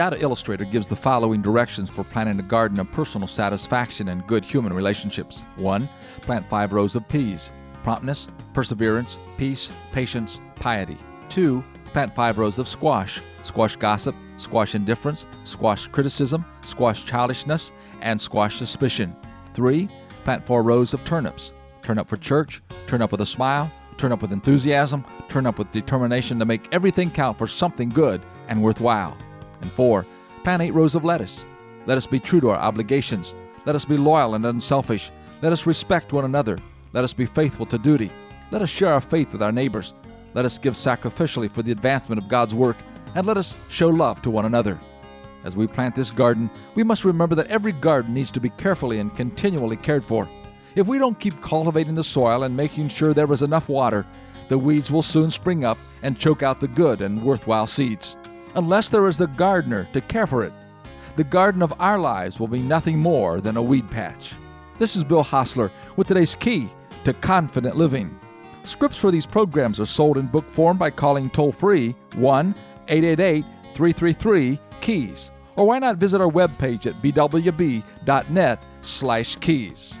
Beata Illustrator gives the following directions for planting a garden of personal satisfaction and good human relationships. 1. Plant five rows of peas. Promptness, perseverance, peace, patience, piety. 2. Plant five rows of squash. Squash gossip, squash indifference, squash criticism, squash childishness, and squash suspicion. 3. Plant four rows of turnips. Turn up for church, turn up with a smile, turn up with enthusiasm, turn up with determination to make everything count for something good and worthwhile. And 4. Plant eight rows of lettuce. Let us be true to our obligations. Let us be loyal and unselfish. Let us respect one another. Let us be faithful to duty. Let us share our faith with our neighbors. Let us give sacrificially for the advancement of God's work. And let us show love to one another. As we plant this garden, we must remember that every garden needs to be carefully and continually cared for. If we don't keep cultivating the soil and making sure there is enough water, the weeds will soon spring up and choke out the good and worthwhile seeds. Unless there is the gardener to care for it, the garden of our lives will be nothing more than a weed patch. This is Bill Hostler with today's key to confident living. Scripts for these programs are sold in book form by calling toll free 1 888 333 KEYS. Or why not visit our webpage at bwb.net slash keys.